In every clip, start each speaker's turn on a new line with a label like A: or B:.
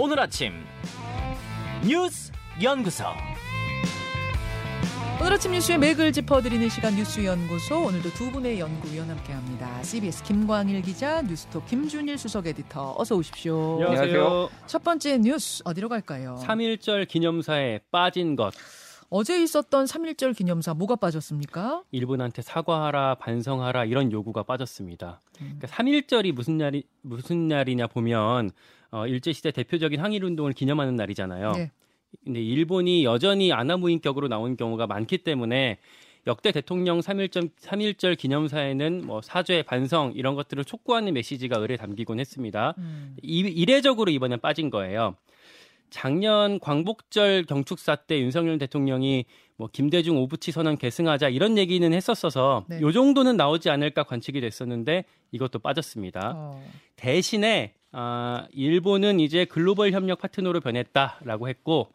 A: 오늘 아침 뉴스 연구소
B: 오늘 아침 뉴스의 맥을 짚어드리는 시간 뉴스 연구소 오늘도 두 분의 연구위원 함께합니다. CBS 김광일 기자, 뉴스톱 김준일 수석 에디터 어서 오십시오.
C: 안녕하세요.
B: 첫 번째 뉴스 어디로 갈까요?
C: 3.1절 기념사에 빠진 것.
B: 어제 있었던 3.1절 기념사 뭐가 빠졌습니까?
C: 일본한테 사과하라, 반성하라 이런 요구가 빠졌습니다. 그러니까 3.1절이 무슨 날이 무슨 날이냐 보면 어, 일제 시대 대표적인 항일 운동을 기념하는 날이잖아요.
B: 네.
C: 근데 일본이 여전히 아나무인격으로 나온 경우가 많기 때문에 역대 대통령 3.1절, 3.1절 기념사에는 뭐 사죄, 반성 이런 것들을 촉구하는 메시지가 을에 담기곤 했습니다.
B: 음.
C: 이, 이례적으로 이번에 빠진 거예요. 작년 광복절 경축사 때 윤석열 대통령이 뭐 김대중 오부치 선언 계승하자 이런 얘기는 했었어서
B: 네.
C: 요 정도는 나오지 않을까 관측이 됐었는데 이것도 빠졌습니다.
B: 어.
C: 대신에 아, 일본은 이제 글로벌 협력 파트너로 변했다라고 했고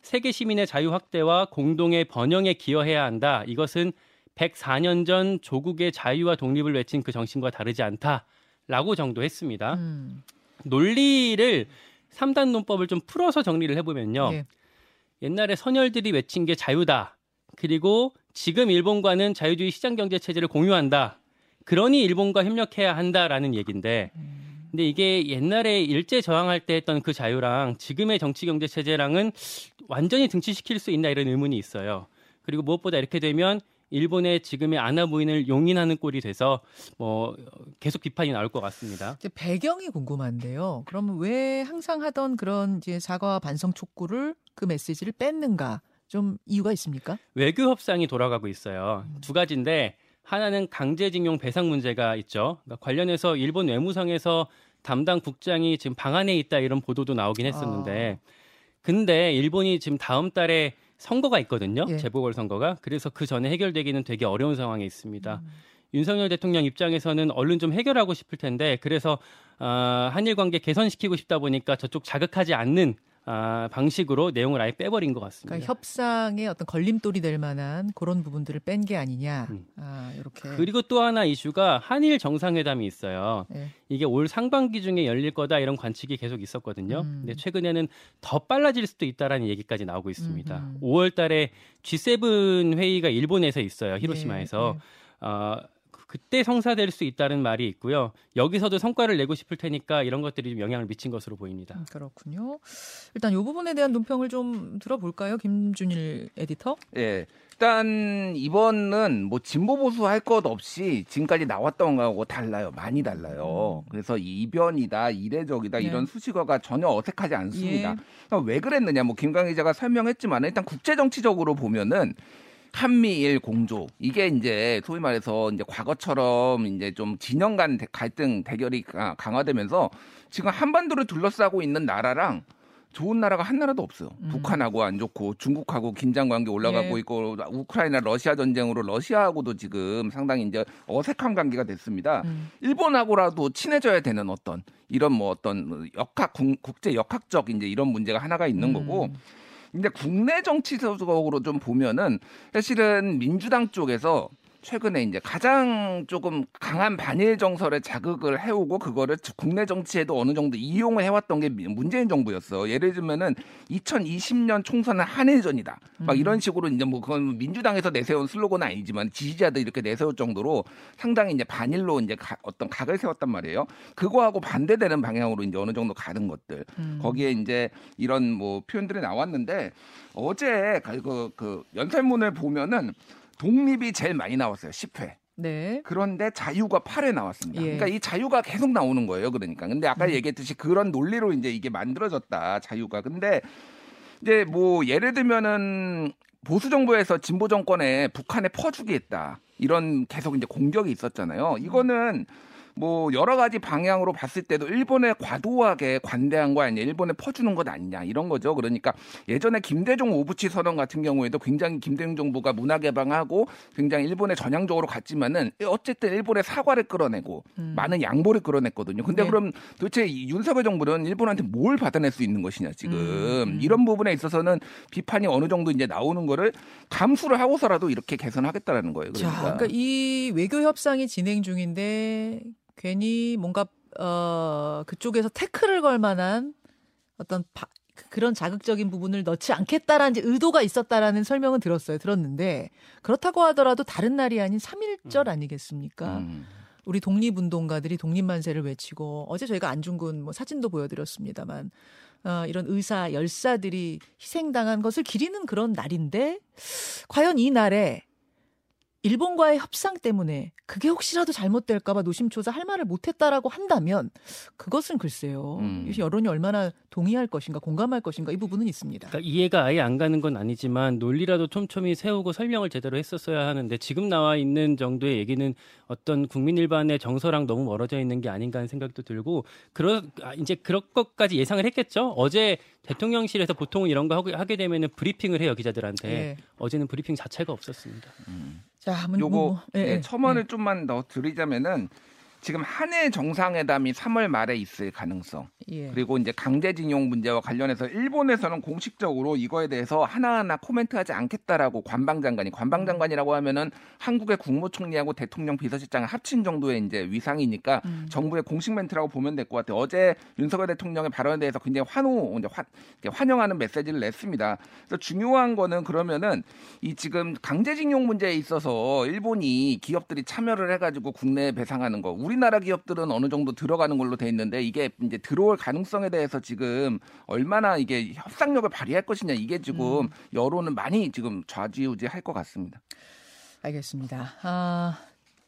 C: 세계 시민의 자유 확대와 공동의 번영에 기여해야 한다. 이것은 104년 전 조국의 자유와 독립을 외친 그 정신과 다르지 않다라고 정도 했습니다.
B: 음.
C: 논리를 3단 논법을 좀 풀어서 정리를 해보면요.
B: 예.
C: 옛날에 선열들이 외친 게 자유다. 그리고 지금 일본과는 자유주의 시장 경제 체제를 공유한다. 그러니 일본과 협력해야 한다라는 얘기인데 근데 이게 옛날에 일제 저항할 때 했던 그 자유랑 지금의 정치 경제 체제랑은 완전히 등치시킬 수 있나 이런 의문이 있어요. 그리고 무엇보다 이렇게 되면 일본의 지금의 아나무인을 용인하는 꼴이 돼서 뭐 계속 비판이 나올 것 같습니다.
B: 이제 배경이 궁금한데요. 그러면 왜 항상 하던 그런 이제 사과와 반성 촉구를 그 메시지를 뺐는가? 좀 이유가 있습니까?
C: 외교 협상이 돌아가고 있어요. 두 가지인데 하나는 강제징용 배상 문제가 있죠. 그러니까 관련해서 일본 외무성에서 담당 국장이 지금 방안에 있다 이런 보도도 나오긴 했었는데 근데 일본이 지금 다음 달에 선거가 있거든요.
B: 예.
C: 재보궐 선거가. 그래서 그 전에 해결되기는 되게 어려운 상황에 있습니다.
B: 음.
C: 윤석열 대통령 입장에서는 얼른 좀 해결하고 싶을 텐데 그래서 아, 한일 관계 개선시키고 싶다 보니까 저쪽 자극하지 않는 아, 방식으로 내용을 아예 빼버린 것 같습니다.
B: 그러니까 협상에 어떤 걸림돌이 될 만한 그런 부분들을 뺀 게 아니냐.
C: 음.
B: 아, 이렇게.
C: 그리고 또 하나 이슈가 한일 정상회담이 있어요.
B: 예.
C: 이게 올 상반기 중에 열릴 거다 이런 관측이 계속 있었거든요.
B: 음.
C: 근데 최근에는 더 빨라질 수도 있다라는 얘기까지 나오고 있습니다.
B: 음흠.
C: 5월 달에 G7 회의가 일본에서 있어요. 히로시마에서.
B: 예,
C: 어, 그- 그때 성사될 수 있다는 말이 있고요. 여기서도 성과를 내고 싶을 테니까 이런 것들이 좀 영향을 미친 것으로 보입니다.
B: 음, 그렇군요. 일단 이 부분에 대한 논평을 좀 들어볼까요, 김준일 에디터?
D: 예. 일단 이번은 뭐 진보 보수 할 것 없이 지금까지 나왔던 거하고 달라요. 많이 달라요. 그래서 이변이다, 이례적이다
B: 네.
D: 이런 수식어가 전혀 어색하지 않습니다.
B: 예.
D: 왜 그랬느냐? 뭐 김강 기자가 설명했지만 일단 국제 정치적으로 보면은 한미일 공조 이게 이제 소위 말해서 이제 과거처럼 이제 좀 진영 간 대- 갈등 대결이 가- 강화되면서 지금 한반도를 둘러싸고 있는 나라랑 좋은 나라가 한 나라도 없어요.
B: 음.
D: 북한하고 안 좋고 중국하고 긴장 관계 올라가고
B: 예.
D: 있고 우크라이나 러시아 전쟁으로 러시아하고도 지금 상당히 이제 어색한 관계가 됐습니다.
B: 음.
D: 일본하고라도 친해져야 되는 어떤 이런 뭐 어떤 역학 국- 국제 역학적 이제 이런 문제가 하나가 있는 거고
B: 음.
D: 근데 국내 정치적으로 좀 보면은 사실은 민주당 쪽에서 최근에 이제 가장 조금 강한 반일 정설에 자극을 해오고 그거를 국내 정치에도 어느 정도 이용을 해왔던 게 문재인 정부였어. 예를 들면은 2020년 총선은 한일전이다. 막
B: 음.
D: 이런 식으로 이제 뭐 그건 민주당에서 내세운 슬로건은 아니지만 지지자들 이렇게 내세울 정도로 상당히 이제 반일로 이제 가- 어떤 각을 세웠단 말이에요. 그거하고 반대되는 방향으로 이제 어느 정도 가는 것들.
B: 음.
D: 거기에 이제 이런 뭐 표현들이 나왔는데 어제 그, 그 연설문을 보면은 독립이 제일 많이 나왔어요. 10회.
B: 네.
D: 그런데 자유가 8회 나왔습니다.
B: 예.
D: 그러니까 이 자유가 계속 나오는 거예요. 그러니까. 근데 아까
B: 음.
D: 얘기했듯이 그런 논리로 이제 이게 만들어졌다. 자유가. 근데 이제 뭐 예를 들면은 보수 정부에서 진보 정권에 북한에 퍼주겠다. 이런 계속 이제 공격이 있었잖아요. 이거는 뭐 여러 가지 방향으로 봤을 때도 일본에 과도하게 관대한 거 아니냐, 일본에 퍼주는 것 아니냐 이런 거죠. 그러니까 예전에 김대중 오부치 선언 같은 경우에도 굉장히 김대중 정부가 문화 개방하고 굉장히 일본에 전향적으로 갔지만은 어쨌든 일본의 사과를 끌어내고
B: 음.
D: 많은 양보를 끌어냈거든요. 근데
B: 네.
D: 그럼 도대체 이 윤석열 정부는 일본한테 뭘 받아낼 수 있는 것이냐 지금
B: 음, 음.
D: 이런 부분에 있어서는 비판이 어느 정도 이제 나오는 거를 감수를 하고서라도 이렇게 개선하겠다라는 거예요.
B: 자,
D: 그러니까.
B: 그러니까 이 외교 협상이 진행 중인데 괜히 뭔가 어 그쪽에서 태클을 걸 만한 어떤 바, 그런 자극적인 부분을 넣지 않겠다라는 의도가 있었다라는 설명은 들었어요. 들었는데 그렇다고 하더라도 다른 날이 아닌 3일절
C: 음.
B: 아니겠습니까?
D: 음.
B: 우리 독립운동가들이 독립만세를 외치고 어제 저희가 안중근 뭐 사진도 보여드렸습니다만 어, 이런 의사 열사들이 희생당한 것을 기리는 그런 날인데 과연 이 날에 일본과의 협상 때문에 그게 혹시라도 잘못될까봐 노심초사 할 말을 못했다라고 한다면 그것은 글쎄요
D: 음.
B: 여론이 얼마나 동의할 것인가 공감할 것인가 이 부분은 있습니다.
C: 그러니까 이해가 아예 안 가는 건 아니지만 논리라도 촘촘히 세우고 설명을 제대로 했었어야 하는데 지금 나와 있는 정도의 얘기는 어떤 국민 일반의 정서랑 너무 멀어져 있는 게 아닌가 하는 생각도 들고 그러 아, 이제 그럴 것까지 예상을 했겠죠. 어제 대통령실에서 보통은 이런 거 하고- 하게 되면은 브리핑을 해요 기자들한테.
B: 예.
C: 어제는 브리핑 자체가 없었습니다.
B: 자, 한번
D: 요거
B: 뭐, 뭐, 예,
D: 예,
B: 예,
D: 첨언을 좀만 더 드리자면은 지금 한일 정상회담이 3월 말에 있을 가능성
B: 예.
D: 그리고 이제 강제징용 문제와 관련해서 일본에서는 공식적으로 이거에 대해서 하나하나 코멘트하지 않겠다라고 관방장관이 관방장관이라고 하면은 한국의 국무총리하고 대통령 비서실장을 합친 정도의 이제 위상이니까
B: 음.
D: 정부의 공식 멘트라고 보면 될 것 같아요. 어제 윤석열 대통령의 발언에 대해서 굉장히 환호, 이제 환, 환영하는 메시지를 냈습니다. 그래서 중요한 거는 그러면은 이 지금 강제징용 문제에 있어서 일본이 기업들이 참여를 해가지고 국내에 배상하는 거, 우리 나라 기업들은 어느 정도 들어가는 걸로 돼 있는데 이게 이제 들어올 가능성에 대해서 지금 얼마나 이게 협상력을 발휘할 것이냐 이게 지금 여론은 많이 지금 좌지우지할 것 같습니다.
B: 알겠습니다. 아,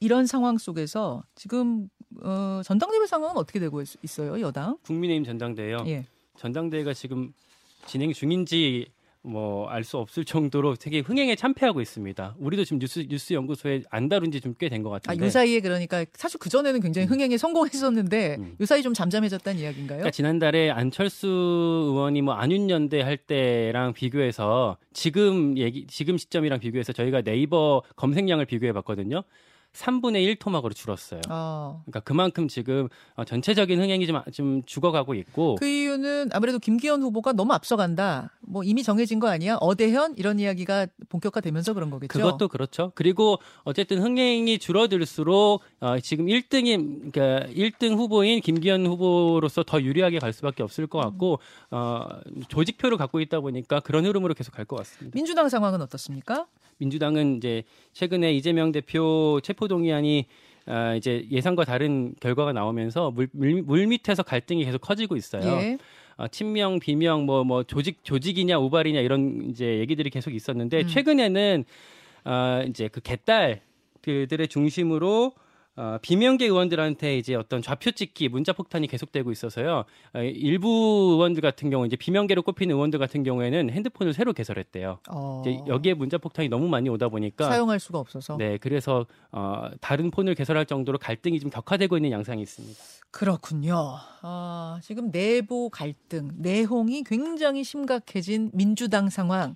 B: 이런 상황 속에서 지금 어, 전당대회 상황은 어떻게 되고 있, 있어요, 여당?
C: 국민의힘 전당대회요.
B: 예.
C: 전당대회가 지금 진행 중인지 뭐 알 수 없을 정도로 되게 흥행에 참패하고 있습니다. 우리도 지금 뉴스 뉴스 연구소에 안 다룬 지 좀 꽤 된것
B: 아,
C: 같은데.
B: 요 사이에 그러니까 사실 그 전에는 굉장히 흥행에 성공했었는데
C: 음.
B: 요 사이 좀 잠잠해졌다는 이야기인가요?
C: 그러니까 지난달에 안철수 의원이 뭐 안윤연대 할 때랑 비교해서 지금 얘기 지금 시점이랑 비교해서 저희가 네이버 검색량을 비교해 봤거든요. 3분의 1 토막으로 줄었어요.
B: 어.
C: 그러니까 그만큼 지금 어, 전체적인 흥행이 좀, 좀 죽어가고 있고
B: 그 이유는 아무래도 김기현 후보가 너무 앞서간다. 뭐 이미 정해진 거 아니야? 어대현 이런 이야기가 본격화되면서 그런 거겠죠.
C: 그것도 그렇죠. 그리고 어쨌든 흥행이 줄어들수록 어, 지금 1등인 그러니까 1등 후보인 김기현 후보로서 더 유리하게 갈 수밖에 없을 것 같고 어, 조직표를 갖고 있다 보니까 그런 흐름으로 계속 갈 것 같습니다.
B: 민주당 상황은 어떻습니까?
C: 민주당은 이제 최근에 이재명 대표 체포동의안이 아, 이제 예상과 다른 결과가 나오면서 물, 물, 물 밑에서 갈등이 계속 커지고 있어요.
B: 예.
C: 어, 친명, 비명, 뭐, 뭐, 조직, 조직이냐, 우발이냐, 이런 이제 얘기들이 계속 있었는데,
B: 음.
C: 최근에는, 어, 이제 그 개딸, 그들의 중심으로, 어, 비명계 의원들한테 이제 어떤 좌표 찍기, 문자 폭탄이 계속되고 있어서요. 어, 일부 의원들 같은 경우, 이제 비명계로 꼽히는 의원들 같은 경우에는 핸드폰을 새로 개설했대요.
B: 어,
C: 이제 여기에 문자 폭탄이 너무 많이 오다 보니까.
B: 사용할 수가 없어서.
C: 네, 그래서, 어, 다른 폰을 개설할 정도로 갈등이 좀 격화되고 있는 양상이 있습니다.
B: 그렇군요. 아, 지금 내부 갈등, 내홍이 굉장히 심각해진 민주당 상황.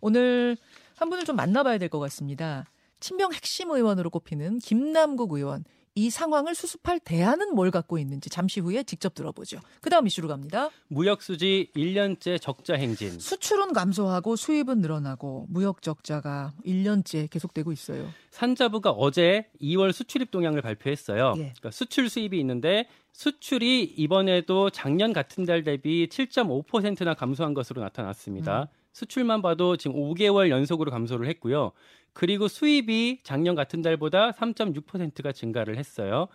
B: 오늘 한 분을 좀 만나봐야 될 것 같습니다. 친명 핵심 의원으로 꼽히는 김남국 의원. 이 상황을 수습할 대안은 뭘 갖고 있는지 잠시 후에 직접 들어보죠. 그 다음 이슈로 갑니다.
C: 무역 수지 1년째 적자 행진.
B: 수출은 감소하고 수입은 늘어나고 무역 적자가 1년째 계속되고 있어요.
C: 산자부가 어제 2월 수출입 동향을 발표했어요.
B: 예.
C: 그러니까 수출 수입이 있는데 수출이 이번에도 작년 같은 달 대비 7.5%나 감소한 것으로 나타났습니다.
B: 음.
C: 수출만 봐도 지금 5개월 연속으로 감소를 했고요. 그리고 수입이 작년 같은 달보다 3.6%가 증가를 했어요.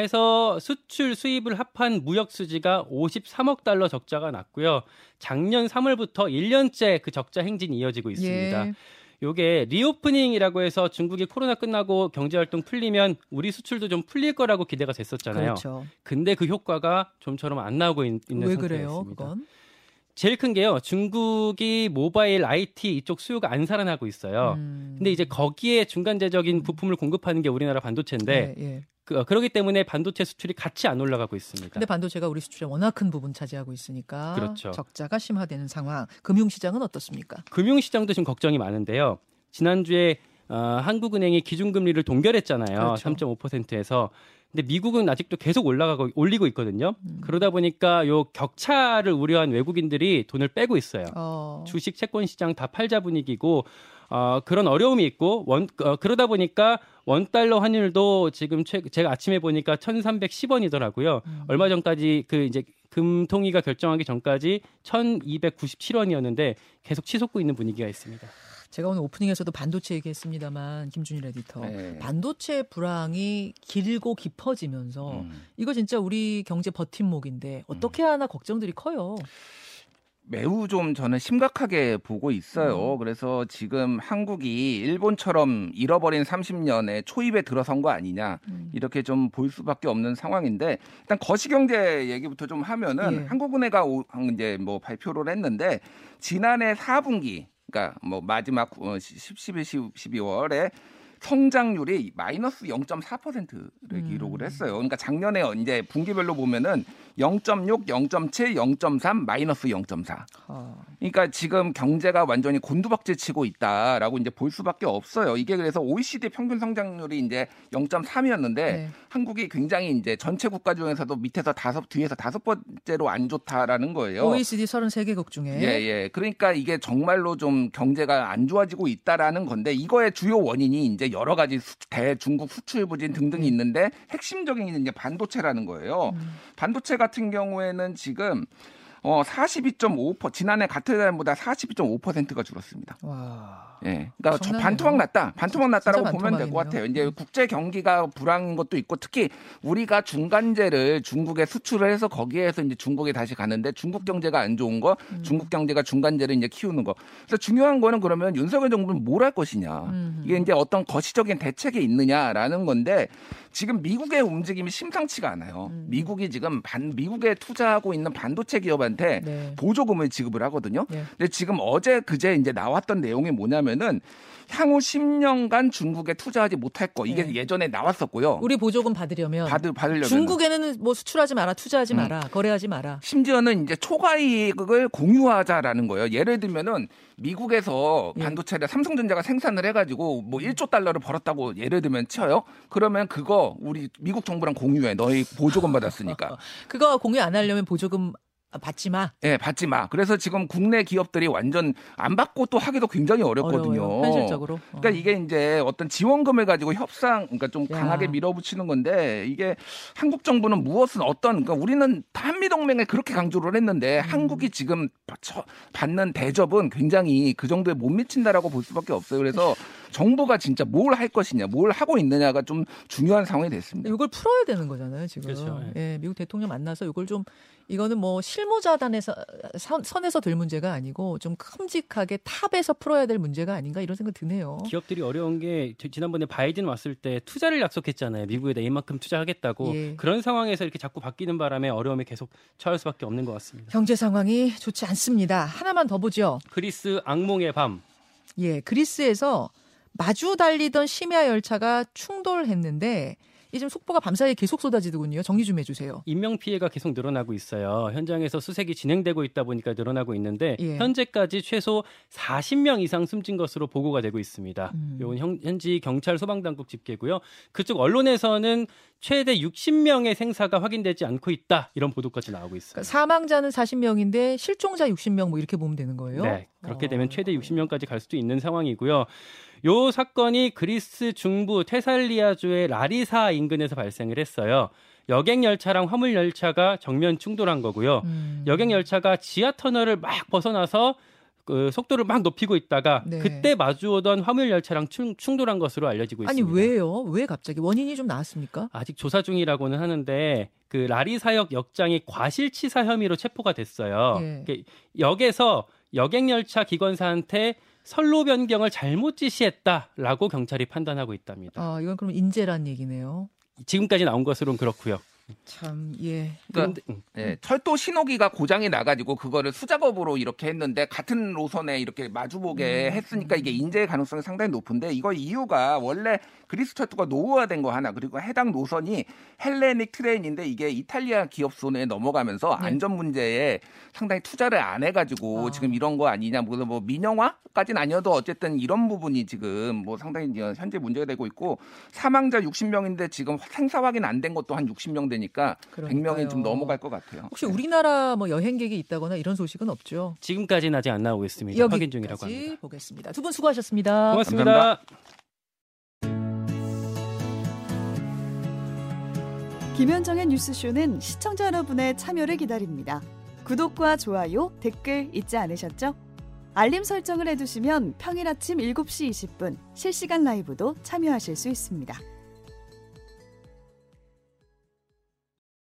C: 해서 수출 수입을 합한 무역 수지가 53억 달러 적자가 났고요. 작년 3월부터 1년째 그 적자 행진이 이어지고 있습니다.
B: 예.
C: 요게 reopening이라고 해서 중국이 코로나 끝나고 경제 활동 풀리면 우리 수출도 좀 풀릴 거라고 기대가 됐었잖아요.
B: 그렇죠.
C: 근데 그 효과가 좀처럼 안 나오고 있는 상태였습니다.
B: 왜 그래요, 그건?
C: 제일 큰 게요. 중국이 모바일 IT 이쪽 수요가 안 살아나고 있어요.
B: 음.
C: 근데 이제 거기에 중간재적인 부품을 공급하는 게 우리나라 반도체인데
B: 예, 예.
C: 그, 그러기 때문에 반도체 수출이 같이 안 올라가고 있습니다.
B: 근데 반도체가 우리 수출의 워낙 큰 부분 차지하고 있으니까
C: 그렇죠.
B: 적자가 심화되는 상황. 금융시장은 어떻습니까?
C: 금융시장도 지금 걱정이 많은데요. 지난주에 어, 한국은행이 기준금리를 동결했잖아요.
B: 그렇죠.
C: 3.5%에서. 근데 미국은 아직도 계속 올라가고 올리고 있거든요.
B: 음.
C: 그러다 보니까 요 격차를 우려한 외국인들이 돈을 빼고 있어요.
B: 어.
C: 주식 채권 시장 다 팔자 분위기고 어, 그런 어려움이 있고 원 어, 그러다 보니까 원 달러 환율도 지금 최, 제가 아침에 보니까 1,310원이더라고요.
B: 음.
C: 얼마 전까지 그 이제 금통위가 결정하기 전까지 1,297원이었는데 계속 치솟고 있는 분위기가 있습니다.
B: 제가 오늘 오프닝에서도 반도체 얘기했습니다만 김준일 에디터
D: 네.
B: 반도체 불황이 길고 깊어지면서
D: 음.
B: 이거 진짜 우리 경제 버팀목인데 어떻게 하나 걱정들이 커요.
D: 매우 좀 저는 심각하게 보고 있어요.
B: 음.
D: 그래서 지금 한국이 일본처럼 잃어버린 30년의 초입에 들어선 거 아니냐
B: 음.
D: 이렇게 좀 볼 수밖에 없는 상황인데 일단 거시경제 얘기부터 좀 하면은
B: 예.
D: 한국은행가 오- 이제 뭐 발표를 했는데 지난해 4분기 그러니까 뭐 마지막 10, 11, 12월에 성장률이 마이너스 0.4%를
B: 음.
D: 기록을 했어요. 그러니까 작년에 이제 분기별로 보면은 0.6, 0.7, 0.3, 마이너스 0.4.
B: 아,
D: 그러니까 지금 경제가 완전히 곤두박질 치고 있다라고 이제 볼 수밖에 없어요. 이게 그래서 OECD 평균 성장률이 이제 0.3이었는데
B: 네.
D: 한국이 굉장히 이제 전체 국가 중에서도 밑에서 다섯 뒤에서 다섯 번째로 안 좋다라는 거예요.
B: OECD 33개국 중에
D: 예, 예. 그러니까 이게 정말로 좀 경제가 안 좋아지고 있다라는 건데 이거의 주요 원인이 이제 여러 가지 수, 대중국 수출 부진 등등이 있는데 핵심적인 게 이제 반도체라는 거예요.
B: 음.
D: 반도체 같은 경우에는 지금 어 42.5% 지난해 같은 달보다 42.5%가 줄었습니다.
B: 와.
D: 예. 그러니까 저. 반토막 났다. 반토막 났다라고 보면 될 것. 같아요. 이제 국제 경기가 불황인 것도 있고 특히 우리가 중간재를 중국에 수출을 해서 거기에서 이제 중국에 다시 가는데 중국 경제가 안 좋은 거,
B: 음.
D: 중국 경제가 중간재를 이제 키우는 거. 그래서 중요한 거는 그러면 윤석열 정부는 뭘 할 것이냐.
B: 음.
D: 이게 이제 어떤 거시적인 대책이 있느냐라는 건데 지금 미국의 움직임이 심상치가 않아요.
B: 음.
D: 미국이 지금 반 미국에 투자하고 있는 반도체 기업 한테
B: 네.
D: 보조금을 지급을 하거든요.
B: 네.
D: 근데 지금 어제 그제 이제 나왔던 내용이 뭐냐면은 향후 10년간 중국에 투자하지 못할 거 이게
B: 네.
D: 예전에 나왔었고요.
B: 우리 보조금 받으려면
D: 받을 받으려면
B: 중국에는 뭐 수출하지 마라, 투자하지
D: 음.
B: 마라, 거래하지 마라.
D: 심지어는 이제 초과 이익을 공유하자라는 거예요. 예를 들면은 미국에서
B: 예.
D: 반도체를 삼성전자가 생산을 해가지고 뭐 1조 달러를 벌었다고 예를 들면 쳐요. 그러면 그거 우리 미국 정부랑 공유해. 너희 보조금 받았으니까.
B: 그거 공유 안 하려면 보조금 받지 마.
D: 예, 받지 마. 그래서 지금 국내 기업들이 완전 안 받고 또 하기도 굉장히 어렵거든요.
B: 어려워요. 현실적으로. 어.
D: 그러니까 이게 이제 어떤 지원금을 가지고 협상, 그러니까 좀
B: 야.
D: 강하게 밀어붙이는 건데 이게 한국 정부는 무엇은 어떤, 그러니까 우리는 한미 동맹에 그렇게 강조를 했는데
B: 음.
D: 한국이 지금 처- 받는 대접은 굉장히 그 정도에 못 미친다라고 볼 수밖에 없어요. 그래서 정부가 진짜 뭘 할 것이냐, 뭘 하고 있느냐가 좀 중요한 상황이 됐습니다.
B: 이걸 풀어야 되는 거잖아요, 지금.
C: 그렇죠.
B: 예, 미국 대통령 만나서 이걸 좀 이거는 뭐 실무자단에서 선, 선에서 될 문제가 아니고 좀 큼직하게 탑에서 풀어야 될 문제가 아닌가 이런 생각 드네요.
C: 기업들이 어려운 게 저- 지난번에 바이든 왔을 때 투자를 약속했잖아요. 미국에다 이만큼 투자하겠다고.
B: 예.
C: 그런 상황에서 이렇게 자꾸 바뀌는 바람에 어려움이 계속 처할 수밖에 없는 것 같습니다.
B: 경제 상황이 좋지 않습니다. 하나만 더 보죠.
C: 그리스 악몽의 밤.
B: 예, 그리스에서 마주 달리던 심야 열차가 충돌했는데 이 지금 속보가 밤사이에 계속 쏟아지더군요. 정리 좀 해주세요.
C: 인명 피해가 계속 늘어나고 있어요. 현장에서 수색이 진행되고 있다 보니까 늘어나고 있는데
B: 예.
C: 현재까지 최소 40명 이상 숨진 것으로 보고가 되고 있습니다.
B: 음.
C: 이건 현- 현지 경찰 소방당국 집계고요. 그쪽 언론에서는 최대 60명의 생사가 확인되지 않고 있다 이런 보도까지 나오고 있습니다.
B: 그러니까 사망자는 40명인데 실종자 60명 뭐 이렇게 보면 되는 거예요.
C: 네, 그렇게
B: 어.
C: 되면 최대 60명까지 갈 수도 있는 상황이고요. 요 사건이 그리스 중부 테살리아주의 라리사 인근에서 발생을 했어요. 여객 열차랑 화물 열차가 정면 충돌한 거고요.
B: 음.
C: 여객 열차가 지하 터널을 막 벗어나서 그 속도를 막 높이고 있다가
B: 네.
C: 그때 마주오던 화물 열차랑 충, 충돌한 것으로 알려지고
B: 아니
C: 있습니다.
B: 왜요? 왜 갑자기 원인이 좀 나왔습니까?
C: 아직 조사 중이라고는 하는데 그 라리사역 역장이 과실치사 혐의로 체포가 됐어요.
B: 예.
C: 그 역에서 여객 열차 기관사한테 선로 변경을 잘못 지시했다라고 경찰이 판단하고 있답니다.
B: 아 이건 그럼 인재란 얘기네요.
C: 지금까지 나온 것으로는 그렇고요.
B: 참 예.
C: 그런데 음,
D: 예, 철도 신호기가 고장이 나가지고 그거를 수작업으로 이렇게 했는데 같은 노선에 이렇게 마주보게
B: 음.
D: 했으니까 이게 인재의 가능성이 상당히 높은데 이거 이유가 원래 그리스 철도가 노후화된 거 하나 그리고 해당 노선이 헬레닉 트레인인데 이게 이탈리아 기업 손에 넘어가면서
B: 네.
D: 안전 문제에 상당히 투자를 안 해가지고
B: 아.
D: 지금 이런 거 아니냐 뭐, 뭐 민영화까지는 아니어도 어쨌든 이런 부분이 지금 뭐 상당히 현재 문제가 되고 있고 사망자 60명인데 지금 생사 확인 안 된 것도 한 60명 되니까
B: 그러니까요.
D: 100명이 좀 넘어갈 것 같아요.
B: 혹시 우리나라 뭐 여행객이 있다거나 이런 소식은 없죠?
C: 지금까지는 아직 안 나오고 있습니다. 확인 중이라고 합니다.
B: 보겠습니다. 두 분 수고하셨습니다.
C: 고맙습니다.
D: 감사합니다.
E: 김현정의 뉴스쇼는 시청자 여러분의 참여를 기다립니다. 구독과 좋아요, 댓글 잊지 않으셨죠? 알림 설정을 해두시면 평일 아침 7시 20분 실시간 라이브도 참여하실 수 있습니다.